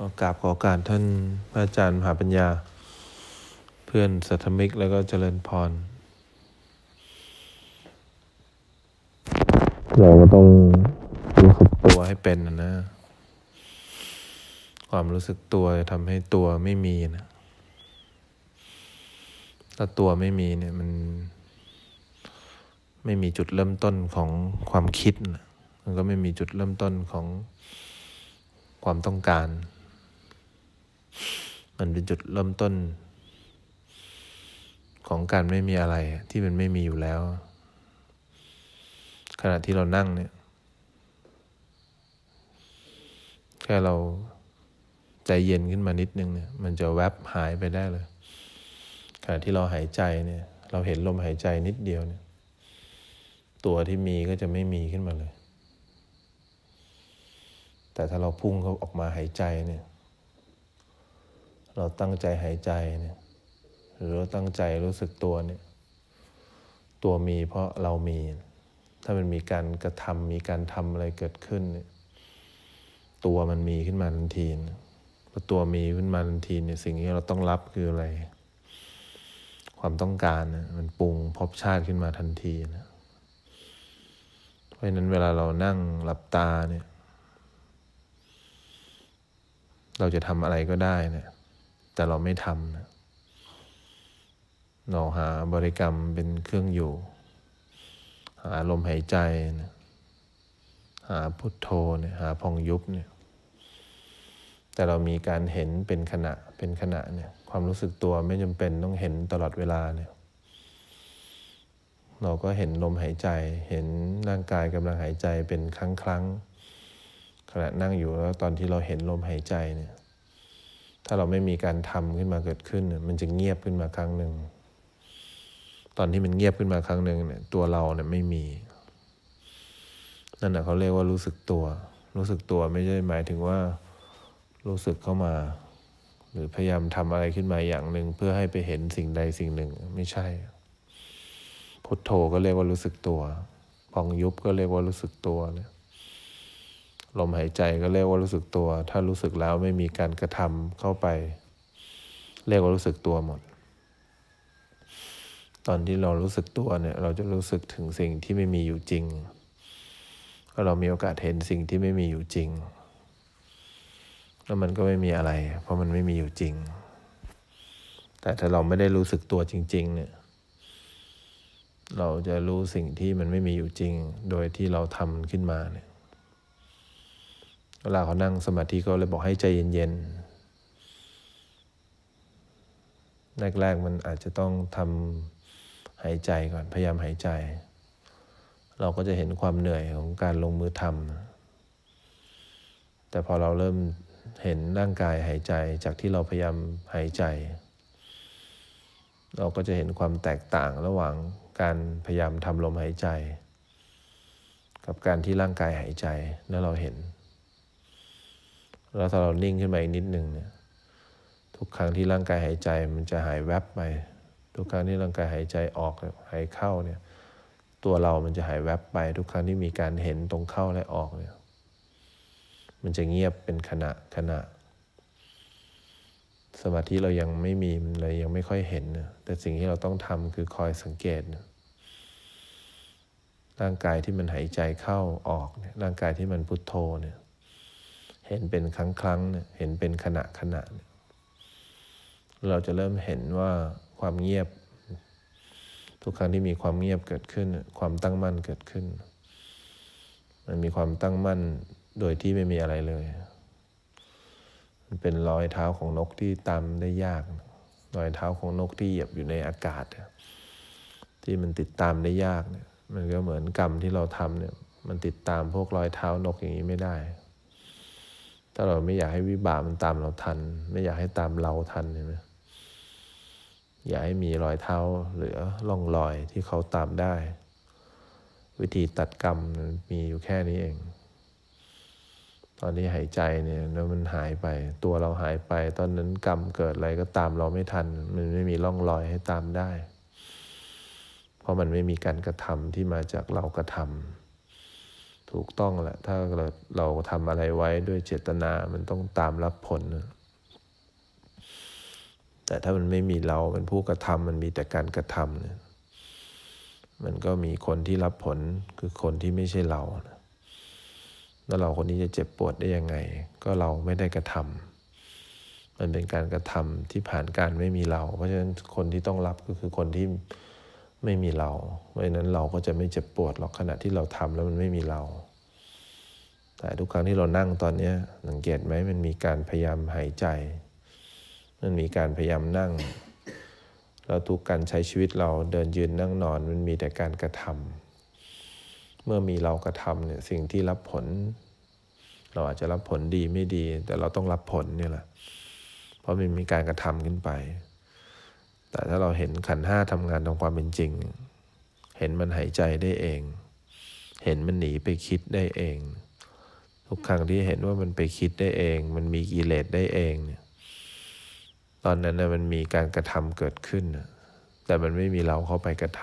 ก็กราบขอการท่านพระอาจารย์มหาปัญญา เพื่อนสัทธมิกแล้วก็เจริญพร เราก็ต้องรู้สึกตัวให้เป็นนะนะ ความรู้สึกตัวจะทำให้ตัวไม่มีนะ ถ้าตัวไม่มีเนี่ยมันไม่มีจุดเริ่มต้นของความคิดนะมันก็ไม่มีจุดเริ่มต้นของความต้องการ มันเป็นจุดเริ่มต้น ของการไม่มีอะไรที่มันไม่มีอยู่แล้ว ขณะที่เรานั่งเนี่ย แค่เราใจเย็นขึ้นมานิดนึงเนี่ย มันจะแวบหายไปได้เลย ขณะที่เราหายใจเนี่ย เราเห็นลมหายใจนิดเดียวเนี่ย ตัวที่มีก็จะไม่มีขึ้นมาเลย แต่ถ้าเราพุ่งเขาออกมาหายใจเนี่ย เราตั้งใจหายใจเนี่ยหรือเราตั้งใจรู้สึกตัวเนี่ยตัวมีเพราะเรามี ถ้ามันมีการกระทำมีการทำอะไรเกิดขึ้นเนี่ยตัวมันมีขึ้นมาทันทีพอตัวมีขึ้นมาทันทีเนี่ยสิ่งที่เราต้องรับคืออะไร ความต้องการนะมันปรุงพบชาติขึ้นมาทันทีนะเพราะฉะนั้นเวลาเรานั่งหลับตาเนี่ย เราจะทำอะไรก็ได้เนะ แต่เราไม่ทำนะเราหาบริกรรมเป็นเครื่องอยู่ หาลมหายใจนะหาพุทโธเนี่ยหาพองยุบเนี่ยแต่เรามีการเห็นเป็นขณะเป็นขณะเนี่ยความรู้สึกตัวไม่จำเป็นต้องเห็นตลอดเวลาเนี่ยเราก็เห็นลมหายใจ เห็นร่างกายกำลังหายใจเป็นครั้งครั้งขณะนั่งอยู่แล้วตอนที่เราเห็นลมหายใจเนี่ย ถ้าเราไม่มีการทำขึ้นมาเกิดขึ้น มันจะเงียบขึ้นมาครั้งหนึ่ง ตอนที่มันเงียบขึ้นมาครั้งหนึ่งเนี่ย ตัวเราเนี่ยไม่มี นั่นแหะเขาเรียกว่ารู้สึกตัว รู้สึกตัวไม่ใช่หมายถึงว่ารู้สึกเข้ามา หรือพยายามทำอะไรขึ้นมาอย่างหนึ่งเพื่อให้ไปเห็นสิ่งใดสิ่งหนึ่ง ไม่ใช่ พุทโธก็เรียกว่ารู้สึกตัว พองยุบก็เรียกว่ารู้สึกตัวเนี่ย ลมหายใจก็เรียกว่ารู้สึกตัว ถ้ารู้สึกแล้วไม่มีการกระทำเข้าไป เรียกว่ารู้สึกตัวหมด ตอนที่เรารู้สึกตัวเนี่ยเราจะรู้สึกถึงสิ่งที่ไม่มีอยู่จริงเรามีโอกาสเห็นสิ่งที่ไม่มีอยู่จริง แล้วมันก็ไม่มีอะไร เพราะมันไม่มีอยู่จริง แต่ถ้าเราไม่ได้รู้สึกตัวจริง ๆ เนี่ย เราจะรู้สิ่งที่มันไม่มีอยู่จริง โดยที่เราทำขึ้นมาเนี่ย เวลาเขานั่งสมาธิก็เลยบอกให้ใจเย็นๆ แรกๆมันอาจจะต้องทำหายใจก่อน พยายามหายใจ เราก็จะเห็นความเหนื่อยของการลงมือทำ แต่พอเราเริ่มเห็นร่างกายหายใจจากที่เราพยายามหายใจ เราก็จะเห็นความแตกต่างระหว่างการพยายามทำลมหายใจ กับการที่ร่างกายหายใจแล้วเราเห็น แล้วถ้าเรานิ่งขึ้นมาอีกนิดหนึ่งเนี่ยทุกครั้งที่ร่างกายหายใจมันจะหายแวบไป ทุกครั้งที่ร่างกายหายใจออกหายเข้าเนี่ยตัวเรามันจะหายแวบไป ทุกครั้งที่มีการเห็นตรงเข้าและออกเนี่ยมันจะเงียบเป็นขณะขณะ สมาธิเรายังไม่มีเลยยังไม่ค่อยเห็นนะแต่สิ่งที่เราต้องทำคือคอยสังเกตนะร่างกายที่มันหายใจเข้าออกเนี่ยร่างกายที่มันพุทโธเนี่ย เห็นเป็นครั้งครั้งเห็นเป็นขณะขณะเนี่ยเราจะเริ่มเห็นว่าความเงียบ ทุกครั้งที่มีความเงียบเกิดขึ้น ความตั้งมั่นเกิดขึ้น มันมีความตั้งมั่นโดยที่ไม่มีอะไรเลย มันเป็นรอยเท้าของนกที่ตามได้ยาก รอยเท้าของนกที่เหยียบอยู่ในอากาศ ที่มันติดตามได้ยากเนี่ยมันก็เหมือนกรรมที่เราทำเนี่ย มันติดตามพวกรอยเท้านกอย่างนี้ไม่ได้ ถ้าเราไม่อยากให้วิบากมันตามเราทัน ไม่อยากให้ตามเราทันเห็นไหมอย่าให้มีรอยเท้าเหลือร่องรอยที่เขาตามได้ วิธีตัดกรรมมีอยู่แค่นี้เอง ตอนนี้หายใจเนี่ยแล้วมันหายไป ตัวเราหายไป ตอนนั้นกรรมเกิดอะไรก็ตามเราไม่ทัน มันไม่มีร่องรอยให้ตามได้ เพราะมันไม่มีการกระทำที่มาจากเรากระทำ ถูกต้องแหละ ถ้าเราเราทำอะไรไว้ด้วยเจตนามันต้องตามรับผล แต่ถ้ามันไม่มีเราเป็นผู้กระทำมันมีแต่การกระทำเนี่ยมันก็มีคนที่รับผลคือคนที่ไม่ใช่เรา แล้วเราคนนี้จะเจ็บปวดได้ยังไง ก็เราไม่ได้กระทำมันเป็นการกระทำที่ผ่านการไม่มีเรา เพราะฉะนั้นคนที่ต้องรับก็คือคนที่ ไม่มีเรา เพราะฉะนั้นเราก็จะไม่เจ็บปวดหรอกขณะที่เราทำแล้วมันไม่มีเรา แต่ทุกครั้งที่เรานั่งตอนนี้สังเกตไหมมันมีการพยายามหายใจ มันมีการพยายามนั่ง แล้วทุกการใช้ชีวิตเราเดินยืนนั่งนอนมันมีแต่การกระทำเมื่อมีเรากระทำเนี่ยสิ่งที่รับผล เราอาจจะรับผลดีไม่ดี แต่เราต้องรับผลนี่แหละ เพราะมันมีการกระทำขึ้นไป แต่ถ้าเราเห็นขันห้าทำงานตรงความเป็นจริง เห็นมันหายใจได้เอง เห็นมันหนีไปคิดได้เอง ทุกครั้งที่เห็นว่ามันไปคิดได้เอง มันมีกิเลสได้เองเนี่ยตอนนั้นนะมันมีการกระทำเกิดขึ้น แต่มันไม่มีเราเข้าไปกระท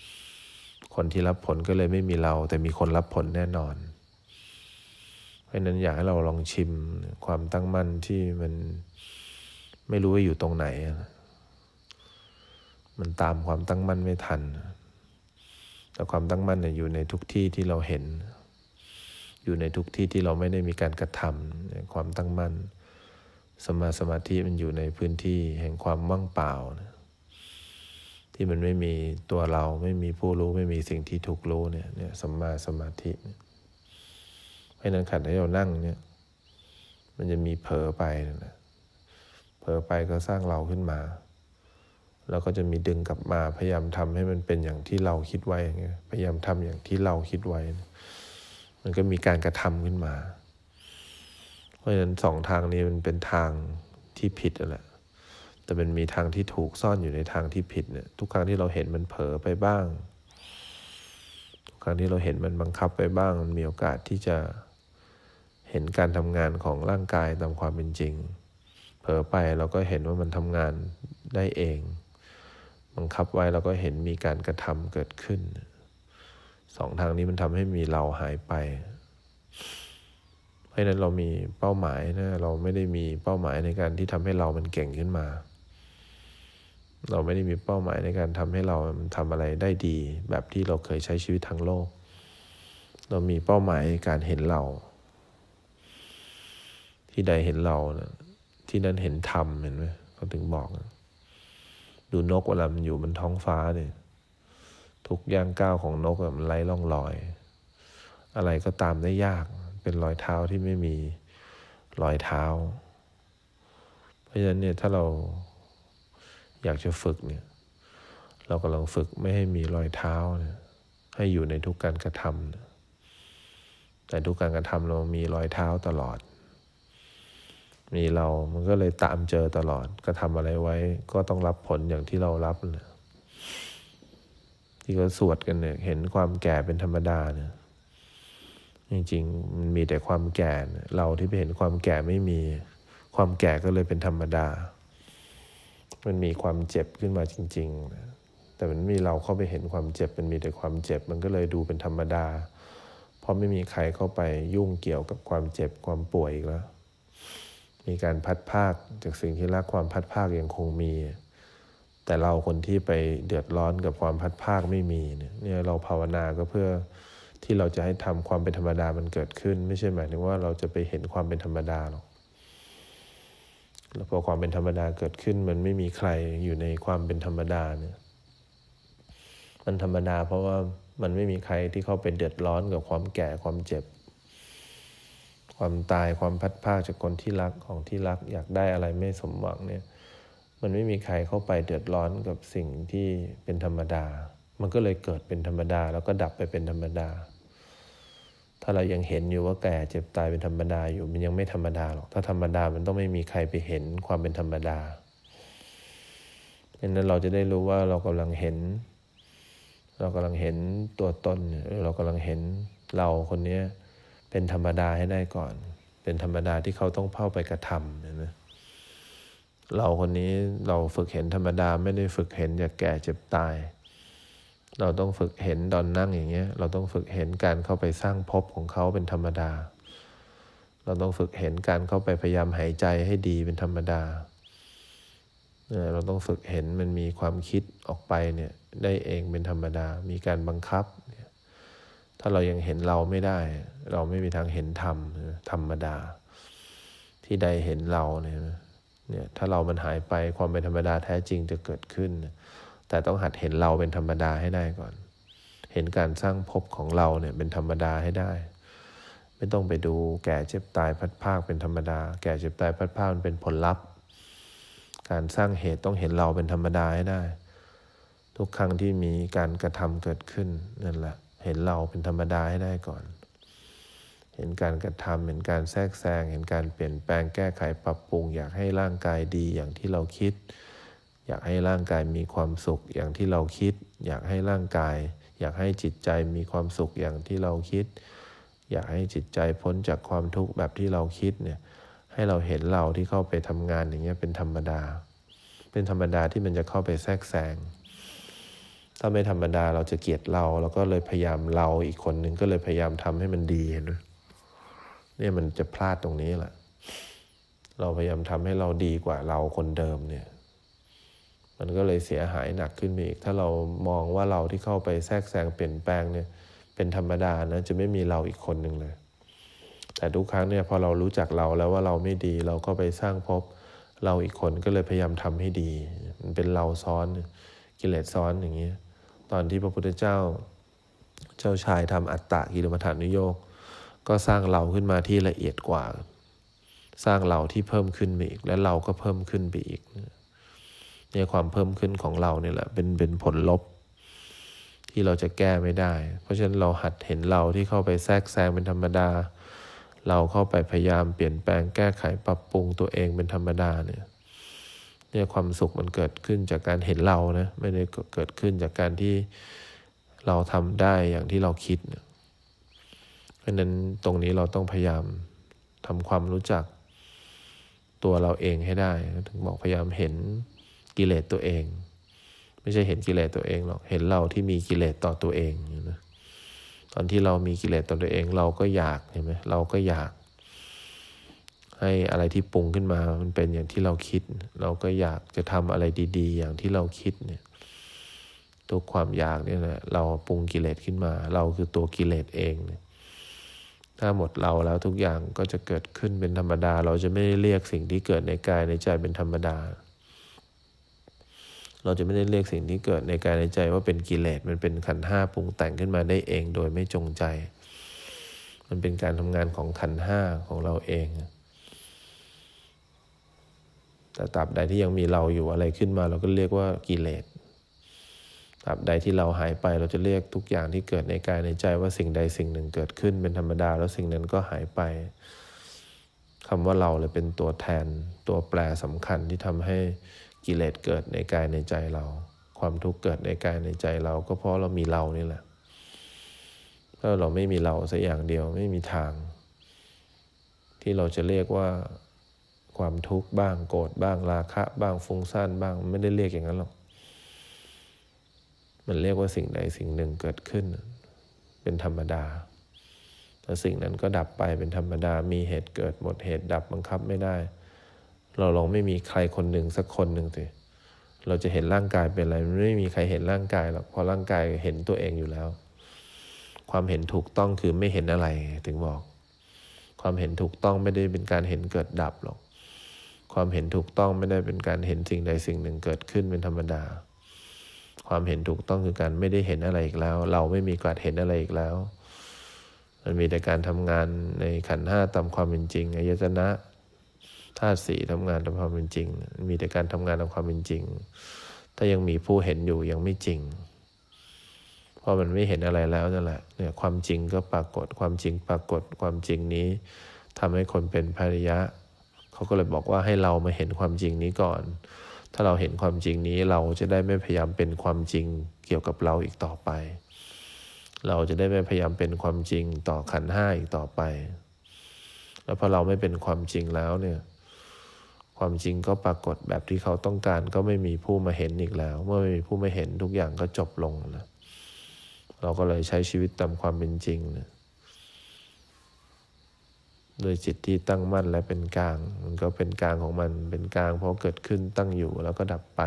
ำคนที่รับผลก็เลยไม่มีเรา แต่มีคนรับผลแน่นอน เพราะนั้นอยากให้เราลองชิมความตั้งมั่นที่มันไม่รู้ว่าอยู่ตรงไหน มันตามความตั้งมั่นไม่ทัน แต่ความตั้งมั่นเนี่ยอยู่ในทุกที่ที่เราเห็น อยู่ในทุกที่ที่เราไม่ได้มีการกระทำความตั้งมั่น สมาสมาธิมันอยู่ในพื้นที่แห่งความว่างเปล่านะที่มันไม่มีตัวเราไม่มีผู้รู้ไม่มีสิ่งที่ถูกรู้เนี่ยเนี่ยสมาสมาธิเพราะนั้นขันที่เรานั่งเนี่ย มันจะมีเผลอไปนะเผลอไปก็สร้างเราขึ้นมา แล้วก็จะมีดึงกลับมาพยายามทำให้มันเป็นอย่างที่เราคิดไว้พยายามทำอย่างที่เราคิดไว้ มันก็มีการกระทำขึ้นมา เพราะฉะนั้นสองทางนี้มันเป็นทางที่ผิดแหละแต่มันมีทางที่ถูกซ่อนอยู่ในทางที่ผิดเนี่ยทุกครั้งที่เราเห็นมันเผลอไปบ้าง ทุกครั้งที่เราเห็นมันบังคับไปบ้าง มันมีโอกาสที่จะเห็นการทำงานของร่างกายตามความเป็นจริง เผลอไปเราก็เห็นว่ามันทำงานได้เอง บังคับไว้เราก็เห็นมีการกระทำเกิดขึ้นสองทางนี้มันทำให้มีเราหายไป เพราะนั้นเรามีเป้าหมายนะเราไม่ได้มีเป้าหมายในการที่ทำให้เรามันเก่งขึ้นมา เราไม่ได้มีเป้าหมายในการทำให้เราทำอะไรได้ดี แบบที่เราเคยใช้ชีวิตทั้งโลก เรามีเป้าหมายการเห็นเรา ที่ใดเห็นเรานะที่นั้นเห็นธรรมเห็นไหมเขาถึงบอก ดูนกเวลามันอยู่บนท้องฟ้าเนี่ยทุกย่างก้าวของนกมันไร้ร่องรอย อะไรก็ตามได้ยากเป็นรอยเท้าที่ไม่มีรอยเท้า เพราะฉะนั้นเนี่ยถ้าเราอยากจะฝึกเนี่ย เรากำลังฝึกไม่ให้มีรอยเท้าเนี่ยให้อยู่ในทุกการกระทำแต่ทุกการกระทำเรามีรอยเท้าตลอด มีเรา มันก็เลยตามเจอตลอด กระทำอะไรไว้ ก็ต้องรับผลอย่างที่เรารับเลยที่เขาสวดกันเนี่ย เห็นความแก่เป็นธรรมดาเนี่ย จริงๆ มันมีแต่ความแก่ เราที่ไปเห็นความแก่ไม่มี ความแก่ก็เลยเป็นธรรมดา มันมีความเจ็บขึ้นมาจริง ๆ แต่มันมีเราเข้าไปเห็นความเจ็บ มันมีแต่ความเจ็บ มันก็เลยดูเป็นธรรมดา เพราะไม่มีใครเข้าไปยุ่งเกี่ยวกับความเจ็บความป่วยอีกแล้ว มีการพัดภาคจากสิ่งที่รักความพัดภาคยังคงมี แต่เราคนที่ไปเดือดร้อนกับความพัดภาคไม่มีเนี่ยเราภาวนาก็เพื่อที่เราจะให้ทำความเป็นธรรมดามันเกิดขึ้น ไม่ใช่หมายถึงว่าเราจะไปเห็นความเป็นธรรมดาหรอกแล้วพอความเป็นธรรมดาเกิดขึ้น มันไม่มีใครอยู่ในความเป็นธรรมดาเนี่ย มันธรรมดาเพราะว่ามันไม่มีใครที่เข้าไปเดือดร้อนกับความแก่ความเจ็บ ความตายความพัดพาจากคนที่รักของที่รักอยากได้อะไรไม่สมหวังเนี่ยมันไม่มีใครเข้าไปเดือดร้อนกับสิ่งที่เป็นธรรมดา มันก็เลยเกิดเป็นธรรมดา แล้วก็ดับไปเป็นธรรมดา ถ้าเรายังเห็นอยู่ว่าแก่เจ็บตายเป็นธรรมดาอยู่มันยังไม่ธรรมดาหรอก ถ้าธรรมดามันต้องไม่มีใครไปเห็นความเป็นธรรมดาดังนั้นเราจะได้รู้ว่าเรากำลังเห็น เรากำลังเห็นตัวตนเรากำลังเห็นเราคนนี้ เป็นธรรมดาให้ได้ก่อน เป็นธรรมดาที่เขาต้องเข้าไปกระทำนะเราคนนี้เราฝึกเห็นธรรมดาไม่ได้ฝึกเห็นอยากแก่เจ็บตาย เราต้องฝึกเห็นตอนนั่งอย่างเงี้ย เราต้องฝึกเห็นการเข้าไปสร้างภพของเขาเป็นธรรมดา เราต้องฝึกเห็นการเข้าไปพยายามหายใจให้ดีเป็นธรรมดา เราต้องฝึกเห็นมันมีความคิดออกไปเนี่ยได้เองเป็นธรรมดา มีการบังคับ ถ้าเรายังเห็นเราไม่ได้ เราไม่มีทางเห็นธรรมธรรมดา ที่ใดเห็นเราเนี่ยเนี่ยถ้าเรามันหายไปความเป็นธรรมดาแท้จริงจะเกิดขึ้น แต่ต้องหัดเห็นเราเป็นธรรมดาให้ได้ก่อน เห็นการสร้างภพของเราเนี่ยเป็นธรรมดาให้ได้ ไม่ต้องไปดูแก่เจ็บตายพัดภาคเป็นธรรมดา แก่เจ็บตายพัดภาคมันเป็นผลลัพธ์ การสร้างเหตุต้องเห็นเราเป็นธรรมดาให้ได้ ทุกครั้งที่มีการกระทำเกิดขึ้นนั่นแหละ เห็นเราเป็นธรรมดาให้ได้ก่อน เห็นการกระทำเห็นการแทรกแซง เห็นการเปลี่ยนแปลงแก้ไขปรับปรุง อยากให้ร่างกายดีอย่างที่เราคิด อยากให้ร่างกายมีความสุขอย่างที่เราคิด อยากให้ร่างกาย อยากให้จิตใจมีความสุขอย่างที่เราคิด อยากให้จิตใจพ้นจากความทุกข์แบบที่เราคิดเนี่ยให้เราเห็นเราที่เข้าไปทำงานอย่างเงี้ยเป็นธรรมดา เป็นธรรมดาที่มันจะเข้าไปแทรกแซง ถ้าไม่ธรรมดาเราจะเกลียดเราเราก็เลยพยายามเราอีกคนหนึ่งก็เลยพยายามทำให้มันดีเห็นไหมเนี่ยมันจะพลาดตรงนี้แหละ เราพยายามทำให้เราดีกว่าเราคนเดิมเนี่ย มันก็เลยเสียหายหนักขึ้นไปอีก ถ้าเรามองว่าเราที่เข้าไปแทรกแซงเปลี่ยนแปลงเนี่ย เป็นธรรมดานะจะไม่มีเราอีกคนหนึ่งเลย แต่ทุกครั้งเนี่ยพอเรารู้จักเราแล้วว่าเราไม่ดี เราก็ไปสร้างพบเราอีกคนก็เลยพยายามทำให้ดี มันเป็นเราซ้อนกิเลสซ้อนอย่างนี้ ตอนที่พระพุทธเจ้า เจ้าชายทำอัตตะกิลมัฐานุโยกก็สร้างเราขึ้นมาที่ละเอียดกว่า สร้างเราที่เพิ่มขึ้นไปอีก และเราก็เพิ่มขึ้นไปอีกเนี่ยความเพิ่มขึ้นของเราเนี่ยแหละเป็นเป็นผลลบ ที่เราจะแก้ไม่ได้ เพราะฉะนั้นเราหัดเห็นเราที่เข้าไปแทรกแซงเป็นธรรมดา เราเข้าไปพยายามเปลี่ยนแปลงแก้ไขปรับปรุงตัวเองเป็นธรรมดาเนี่ย เนี่ยความสุขมันเกิดขึ้นจากการเห็นเรานะไม่ได้เกิดขึ้นจากการที่เราทำได้อย่างที่เราคิดเพราะนั้นตรงนี้เราต้องพยายามทำความรู้จักตัวเราเองให้ได้ ถึงบอกพยายามเห็นกิเลสตัวเอง ไม่ใช่เห็นกิเลสตัวเองหรอกเห็นเราที่มีกิเลสต่อตัวเองนะตอนที่เรามีกิเลสต่อตัวเอง เราก็อยากเห็นไหมเราก็อยาก ให้อะไรที่ปรุงขึ้นมา มันเป็นอย่างที่เราคิด เราก็อยากจะทำอะไรดี ๆ อย่างที่เราคิดเนี่ยตัวความอยากเนี่ยนะเราปรุงกิเลสขึ้นมา เราคือตัวกิเลสเองเนี่ยถ้าหมดเราแล้วทุกอย่างก็จะเกิดขึ้นเป็นธรรมดา เราจะไม่ได้เรียกสิ่งที่เกิดในกายในใจเป็นธรรมดา เราจะไม่ได้เรียกสิ่งที่เกิดในกายในใจว่าเป็นกิเลสมันเป็นขันห้าปรุงแต่งขึ้นมาได้เองโดยไม่จงใจ มันเป็นการทำงานของขันห้าของเราเอง แต่ตราบใดที่ยังมีเราอยู่อะไรขึ้นมา เราก็เรียกว่ากิเลสตราบใดที่เราหายไปเราจะเรียกทุกอย่างที่เกิดในกายในใจว่าสิ่งใดสิ่งหนึ่งเกิดขึ้นเป็นธรรมดา แล้วสิ่งนั้นก็หายไปคำว่าเราเลยเป็นตัวแทนตัวแปรสำคัญที่ทำให้กิเลสเกิดในกายในใจเรา ความทุกข์เกิดในกายในใจเราก็เพราะเรามีเรานี่แหละถ้าเราไม่มีเราสักอย่างเดียวไม่มีทาง ที่เราจะเรียกว่า ความทุกข์บ้างโกรธบ้างราคะ บ้างฟุ้งซ่านบ้างไม่ได้เรียกอย่างนั้นหรอก มันเรียกว่าสิ่งใดสิ่งหนึ่งเกิดขึ้น เป็นธรรมดาแต่สิ่งนั้นก็ดับไปเป็นธรรมดา มีเหตุเกิดหมดเหตุดับบังคับไม่ได้ เราลองไม่มีใครคนหนึ่งสักคนหนึ่งสิเราจะเห็นร่างกายเป็นอะไรไม่มีใครเห็นร่างกายหรอกเพราะร่างกายเห็นตัวเองอยู่แล้ว ความเห็นถูกต้องคือไม่เห็นอะไรถึงบอก ความเห็นถูกต้องไม่ได้เป็นการเห็นเกิดดับหรอก ความเห็นถูกต้องไม่ได้เป็นการเห็นสิ่งใดสิ่งหนึ่งเกิดขึ้นเป็นธรรมดา ความเห็นถูกต้องคือการไม่ได้เห็นอะไรอีกแล้ว เราไม่มีการเห็นอะไรอีกแล้ว มันมีแต่การทำงานในขันห้าตามความเป็นจริงอายตนะธาตุสี่ทำงานตามความเป็นจริง มีแต่การทำงานตามความเป็นจริง ถ้ายังมีผู้เห็นอยู่ยังไม่จริงเพราะมันไม่เห็นอะไรแล้วนั่นแหละเนี่ยความจริงก็ปรากฏความจริงปรากฏความจริงนี้ทำให้คนเป็นภริยะ เขาก็เลยบอกว่าให้เรามาเห็นความจริงนี้ก่อน ถ้าเราเห็นความจริงนี้เราจะได้ไม่พยายามเป็นความจริงเกี่ยวกับเราอีกต่อไป เราจะได้ไม่พยายามเป็นความจริงต่อขันห้าอีกต่อไป แล้วพอเราไม่เป็นความจริงแล้วเนี่ยความจริงก็ปรากฏแบบที่เขาต้องการก็ไม่มีผู้มาเห็นอีกแล้ว เมื่อไม่มีผู้มาเห็นทุกอย่างก็จบลงนะเราก็เลยใช้ชีวิตตามความเป็นจริงนะ โดยจิตที่ตั้งมั่นและเป็นกลาง มันก็เป็นกลางของมันเป็นกลางเพราะเกิดขึ้นตั้งอยู่แล้วก็ดับไป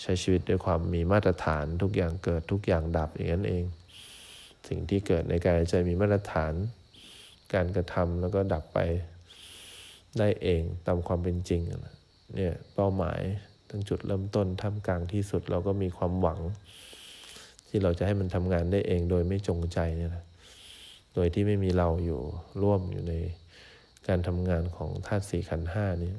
ใช้ชีวิตด้วยความมีมาตรฐานทุกอย่างเกิดทุกอย่างดับอย่างนั้นเอง สิ่งที่เกิดในกายใจมีมาตรฐาน การกระทำแล้วก็ดับไปได้เองตามความเป็นจริงเนี่ยเป้าหมายตั้งจุดเริ่มต้นท่ามกลางที่สุดเราก็มีความหวัง ที่เราจะให้มันทำงานได้เองโดยไม่จงใจเนี่ยนะ โดยที่ไม่มีเราอยู่ร่วมอยู่ในการทำงานของธาตุสี่ขันห้านี้